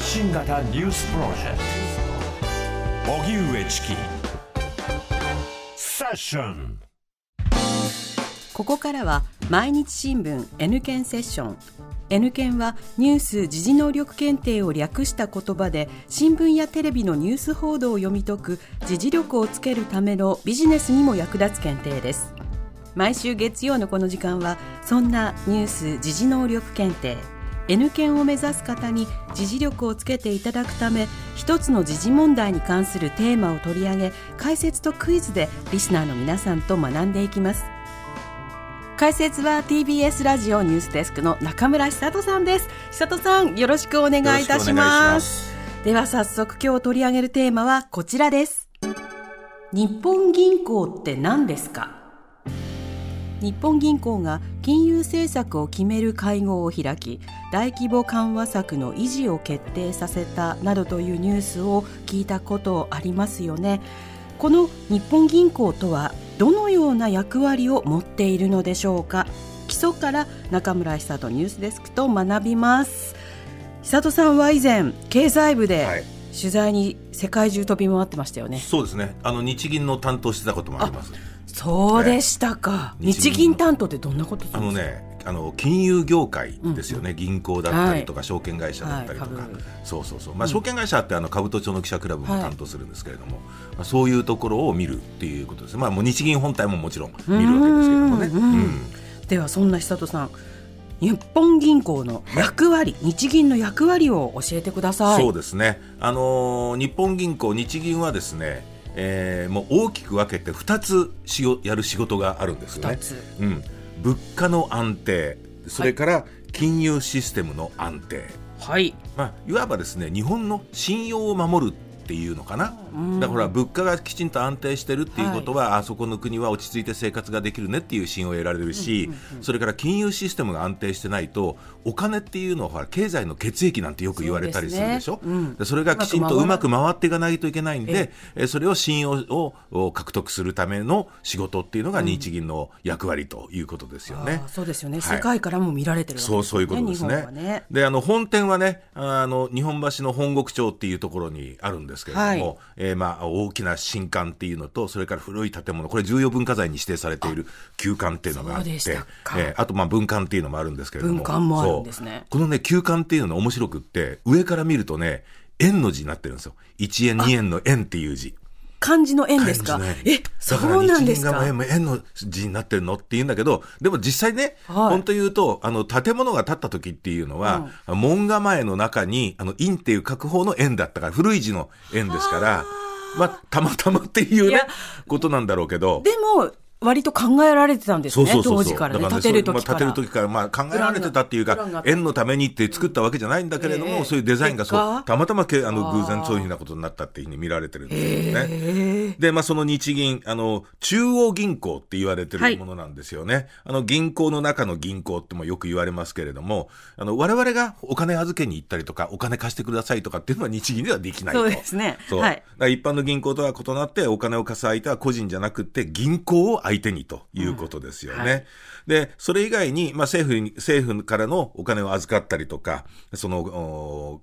発信型ニュースプロジェクト。荻上チキ。セッション。ここからは毎日新聞 N 検セッション。N 検はニュース・時事能力検定を略した言葉で新聞やテレビのニュース報道を読み解く時事力をつけるためのビジネスにも役立つ検定です。毎週月曜のこの時間はそんなニュース・時事能力検定。N 検を目指す方に時事力をつけていただくため一つの時事問題に関するテーマを取り上げ解説とクイズでリスナーの皆さんと学んでいきます。解説は TBS ラジオニュースデスクの中村久人さんです。久人さんよろしくお願いいたします。では早速今日取り上げるテーマはこちらです。日本銀行って何ですか？日本銀行が金融政策を決める会合を開き大規模緩和策の維持を決定させたなどというニュースを聞いたことありますよねこの日本銀行とはどのような役割を持っているのでしょうか基礎から中村久人ニュースデスクと学びます久人さんは以前経済部で、はい取材に世界中飛び回ってましたよね。そうですね。あの日銀の担当してたこともあります。そうでしたか。日銀担当ってどんなことあのね、あの金融業界ですよね、うん、銀行だったりとか、証券会社だったりとか、はい、そうそうそう、まあ、証券会社ってあの兜町の記者クラブも担当するんですけれども、はい、まあ、そういうところを見るっていうことです、まあ、もう日銀本体ももちろん見るわけですけれどもね。うん、ではそんな久里さん日本銀行の役割、はい、日銀の役割を教えてください。そうですね。あのー、日本銀行、日銀はですね、えー、もう大きく分けて2つしやる仕事があるんですよね。うん、物価の安定。それから金融システムの安定、はい、まあ、いわばですね日本の信用を守るっていうのかな、だから物価がきちんと安定してるっていうことは、はい、あそこの国は落ち着いて生活ができるねっていう信用を得られるし、それから金融システムが安定してないとお金っていうのは経済の血液なんてよく言われたりするでしょ？そ、ね。うん、それがきちんとうまく回っていかないといけないんでえそれを信用を獲得するための仕事っていうのが日銀の役割ということですよね。うん、そうですよね、はい、世界からも見られてる、ね、そうそういうことですね。ね。であの本店はねあの日本橋の本国町っていうところにあるんですけれども、はいえー、まあ大きな新館っていうのとそれから古い建物これ重要文化財に指定されている旧館っていうのがあって、えー、あとまあ文館っていうのもあるんですけれども文館もあるんですね。このね旧館っていうの面白くって上から見るとね円の字になってるんですよ。1円2円の円っていう字漢字の円ですか？え、そうなんですか？円の字になってるのって言うんだけど、でも実際ね、はい、本当言うと、あの、建物が建った時っていうのは、うん、門構えの中に、あの、陰っていう書く方の円だったから、古い字の円ですから、まあ、たまたまっていうね、ことなんだろうけど。でも、割と考えられてたんですね、そうそうそう当時からね、建てる時から。建てる時から、まあ考えられてたっていうか、円のためにって作ったわけじゃないんだけれども、えー、そういうデザインがそう、たまたまけあの偶然そういうふうなことになったっていうふうに見られてるんですよね。えー、で、まあその日銀、あの、中央銀行って言われてるものなんですよね。はい、あの、銀行の中の銀行ってもよく言われますけれども、あの、我々がお金預けに行ったりとか、お金貸してくださいとかっていうのは日銀ではできないと。そうですね。そう。はい、一般の銀行とは異なって、お金を貸す相手は個人じゃなくて、銀行を相手にということですよね。うん。はい、で、それ以外に、まあ、政府に、政府からのお金を預かったりとか、その、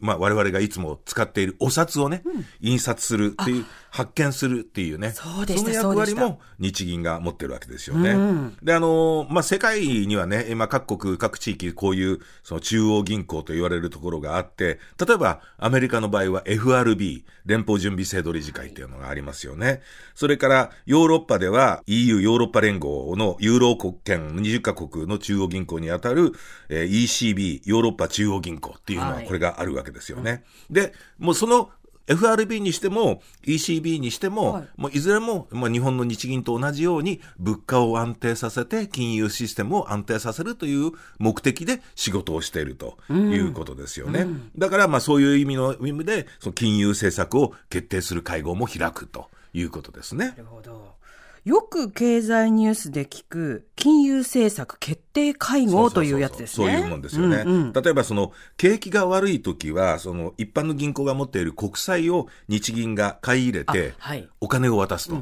まあ、我々がいつも使っているお札をね、うん、印刷するっていう、発見するっていうね、そうでしたその役割も日銀が持ってるわけですよね。うん、で、あの、まあ、世界にはね、今各国、各地域、こういうその中央銀行と言われるところがあって、例えばアメリカの場合は FRB、連邦準備制度理事会っていうのがありますよね。それからヨーロッパでは EU ヨーロッパ連合のユーロ国圏20カ国の中央銀行にあたる、えー、ECB ヨーロッパ中央銀行っていうのはこれがあるわけですよね。はい、で、もうその FRB にしても ECB にしても、はい、もういずれも、まあ、日本の日銀と同じように物価を安定させて金融システムを安定させるという目的で仕事をしているということですよね。うんうん、だからまあそういう意味の意味でその金融政策を決定する会合も開くということですね。なるほど。よく経済ニュースで聞く金融政策決定会合というやつですね。そういうもんですよね。うんうん、例えばその景気が悪い時はその一般の銀行が持っている国債を日銀が買い入れてお金を渡すと。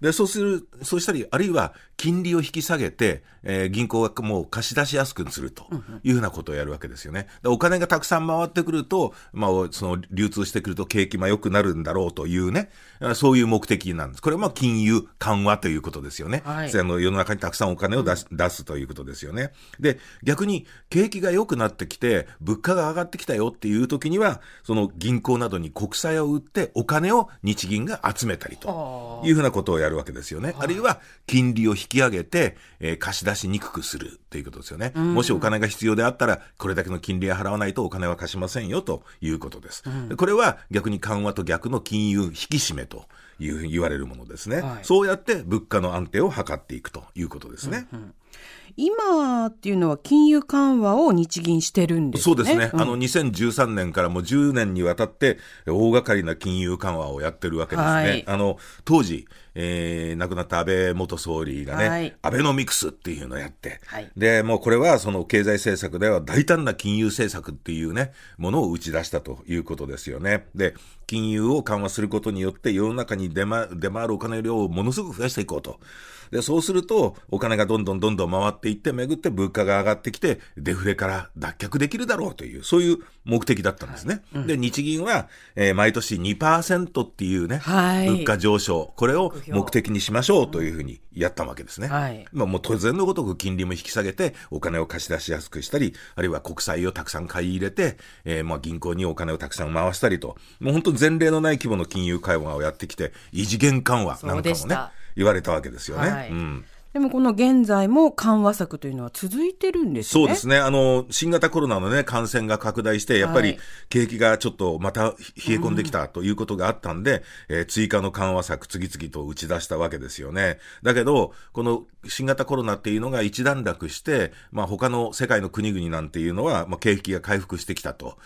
で、そうする、そうしたり、あるいは金利を引き下げて、えー、銀行がもう貸し出しやすくするというふうなことをやるわけですよね。お金がたくさん回ってくると、まあ、その流通してくると景気も良くなるんだろうというね、そういう目的なんです。これは金融緩和ということですよね。はい、世の中にたくさんお金を出す出すということですよね。で、逆に景気が良くなってきて、物価が上がってきたよっていう時には、その銀行などに国債を売ってお金を日銀が集めたりというふうなことをやるわけですよね。あるいは金利を引き上げて、えー、貸し出しにくくするっていうことですよね。もしお金が必要であったら、これだけの金利は払わないとお金は貸しませんよということです。これは逆に緩和と逆の金融引き締めというふうに言われるものですね。はい、そうやって物価の安定を図っていくということですね。うんうん今っていうのは金融緩和を日銀してるんですね。そうですね。うん、あの、2013年からもう10年にわたって大掛かりな金融緩和をやってるわけですね。はい、あの、当時、えー、亡くなった安倍元総理がね、はい、アベノミクスっていうのをやって、はい、で、もうこれはその経済政策では大胆な金融政策っていうね、ものを打ち出したということですよね。で、金融を緩和することによって世の中に出,、ま、出回るお金の量をものすごく増やしていこうと。で、そうすると、お金がどんどんどんどん回っていって、巡って物価が上がってきて、デフレから脱却できるだろうという、そういう目的だったんですね。はいうん、で、日銀は、えー、毎年2%っていうね、はい、物価上昇、これを目的にしましょうというふうにやったわけですね。はい、まあ、もう当然のごとく金利も引き下げて、お金を貸し出しやすくしたり、あるいは国債をたくさん買い入れて、えー、まあ銀行にお金をたくさん回したりと、もう本当前例のない規模の金融緩和をやってきて、異次元緩和なんかもね。言われたわけですよね。はい、うんでもこの現在も緩和策というのは続いてるんですね。そうですね。あの、新型コロナのね、感染が拡大して、やっぱり景気がちょっとまた冷え込んできたということがあったんで、うん、えー、追加の緩和策次々と打ち出したわけですよね。だけど、この新型コロナっていうのが一段落して、まあ他の世界の国々なんていうのは、まあ景気が回復してきたと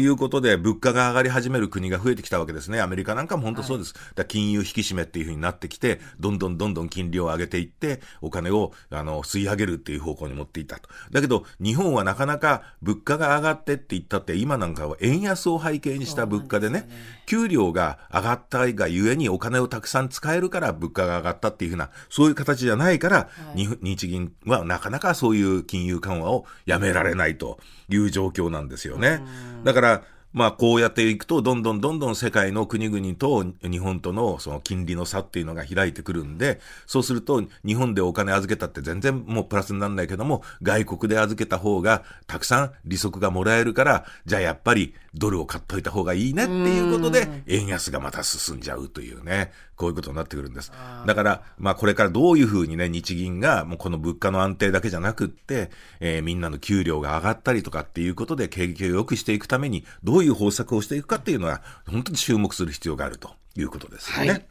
いうことで、物価が上がり始める国が増えてきたわけですね。アメリカなんかも本当そうです。はい、金融引き締めっていうふうになってきて、どんどんどんどん金利を上げていって、お金を、あの、吸い上げるっていう方向に持っていったと。だけど、日本はなかなか物価が上がってって言ったって、今なんかは円安を背景にした物価でね、でね給料が上がったがゆえにお金をたくさん使えるから物価が上がったっていうふうな、そういう形じゃないから、はい、日銀はなかなかそういう金融緩和をやめられないという状況なんですよね。だから、まあ、こうやっていくと、どんどんどんどん世界の国々と日本とのその金利の差っていうのが開いてくるんで、そうすると、日本でお金預けたって全然もうプラスにならないけども、外国で預けた方がたくさん利息がもらえるから、じゃあやっぱりドルを買っといた方がいいねっていうことで、円安がまた進んじゃうというね、こういうことになってくるんです。だから、まあこれからどういうふうにね、日銀がもうこの物価の安定だけじゃなくって、えー、みんなの給料が上がったりとかっていうことで景気を良くしていくために、どういう方策をしていくかっていうのは、本当に注目する必要があるということですよね。はい、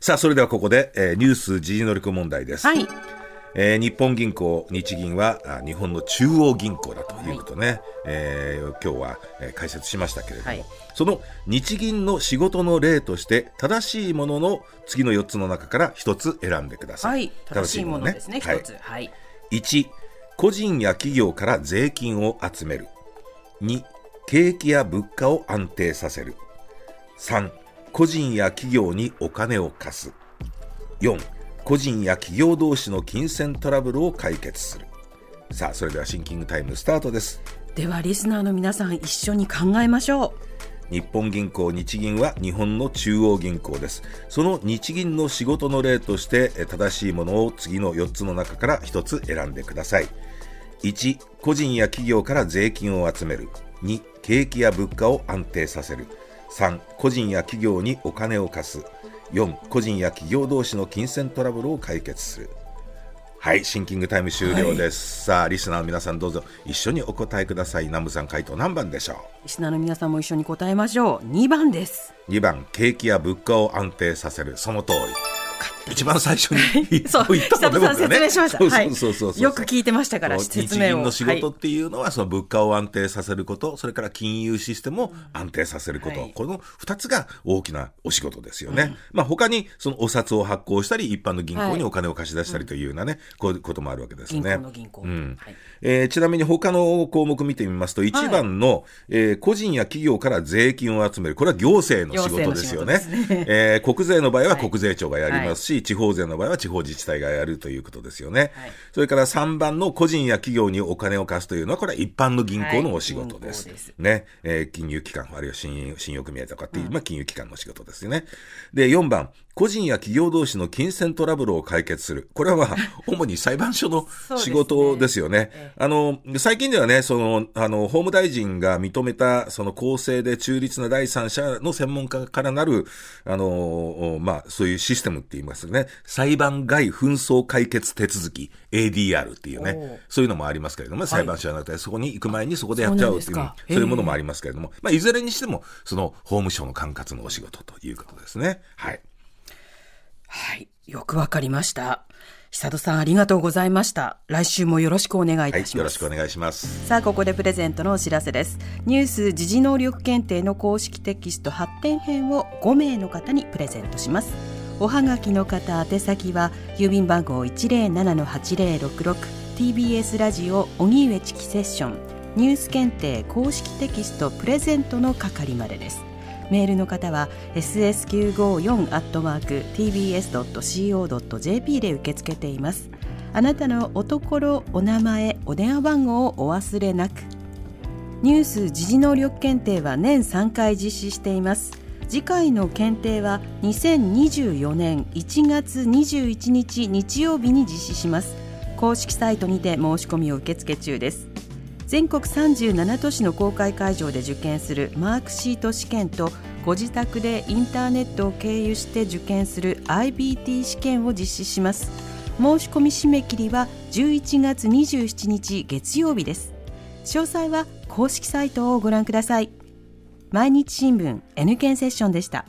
さあ、それではここで、えー、ニュース時事能力問題です。はい。えー、日本銀行、日銀は日本の中央銀行だということね、はい、えー、今日は、えー、解説しましたけれども、はい、その日銀の仕事の例として正しいものの次の4つの中から1つ選んでください。はい、正しいものですね、1つ。はい、1、個人や企業から税金を集める。2、景気や物価を安定させる。3、個人や企業にお金を貸す。4、個人や企業同士の金銭トラブルを解決する。さあそれではシンキングタイムスタートです。ではリスナーの皆さん一緒に考えましょう。日本銀行日銀は日本の中央銀行です。その日銀の仕事の例として正しいものを次の4つの中から1つ選んでください。1個人や企業から税金を集める。2景気や物価を安定させる。3個人や企業にお金を貸す4個人や企業同士の金銭トラブルを解決する。はいシンキングタイム終了です、はい、さあリスナーの皆さんどうぞ一緒にお答えください。南部さん回答何番でしょう？リスナーの皆さんも一緒に答えましょう。2番です。2番景気や物価を安定させる。その通り一番最初にそう。言ったもんね、説明しました。そうそうそうそう。よく聞いてましたから、説明を。日銀の仕事っていうのは、その物価を安定させること、それから金融システムを安定させること、この二つが大きなお仕事ですよね。まあ他にそのお札を発行したり、一般の銀行にお金を貸し出したりというようなね、こういうこともあるわけですね。銀行の銀行。うんえー、ちなみに他の項目見てみますと、1番の、はい、えー、個人や企業から税金を集める、これは行政の仕事ですよね。ねえー、国税の場合は国税庁がやります。し、はい、地方税の場合は地方自治体がやるということですよね。はい、それから3番の個人や企業にお金を貸すというのは、これは一般の銀行のお仕事です。はい、ですね。えー、金融機関、あるいは信信用組合とかっていう、うん、まあ金融機関の仕事ですよね。で、4番、個人や企業同士の金銭トラブルを解決する。これはまあ、主に裁判所の仕事ですよね。ねあの、最近ではね、その、あの、法務大臣が認めた、その公正で中立な第三者の専門家からなる、あの、まあ、そういうシステムって言いますね。裁判外紛争解決手続き、ADR っていうね、そういうのもありますけれども、裁判所じゃなくて、そこに行く前にそこでやっちゃうっていう、そういうものもありますけれども、まあ、いずれにしても、その法務省の管轄のお仕事ということですね。はい。はい。よくわかりました。久戸さんありがとうございました。来週もよろしくお願いいたします。はい、よろしくお願いします。さあ、ここでプレゼントのお知らせです。ニュース時事能力検定の公式テキスト発展編を5名の方にプレゼントします。おはがきの方宛先は郵便番号107-8066 TBS ラジオ荻上チキセッションニュース検定公式テキストプレゼントの係までです。メールの方は ss954-tbs.co.jp で受け付けています。あなたのおところお名前お電話番号をお忘れなく。ニュース時事能力検定は年3回実施しています。次回の検定は2024年1月21日日曜日に実施します。公式サイトにて申し込みを受付中です。全国37都市の公開会場で受験するマークシート試験とご自宅でインターネットを経由して受験する IBT 試験を実施します。申し込み締め切りは11月27日月曜日です。詳細は公式サイトをご覧ください。毎日新聞 N 検セッションでした。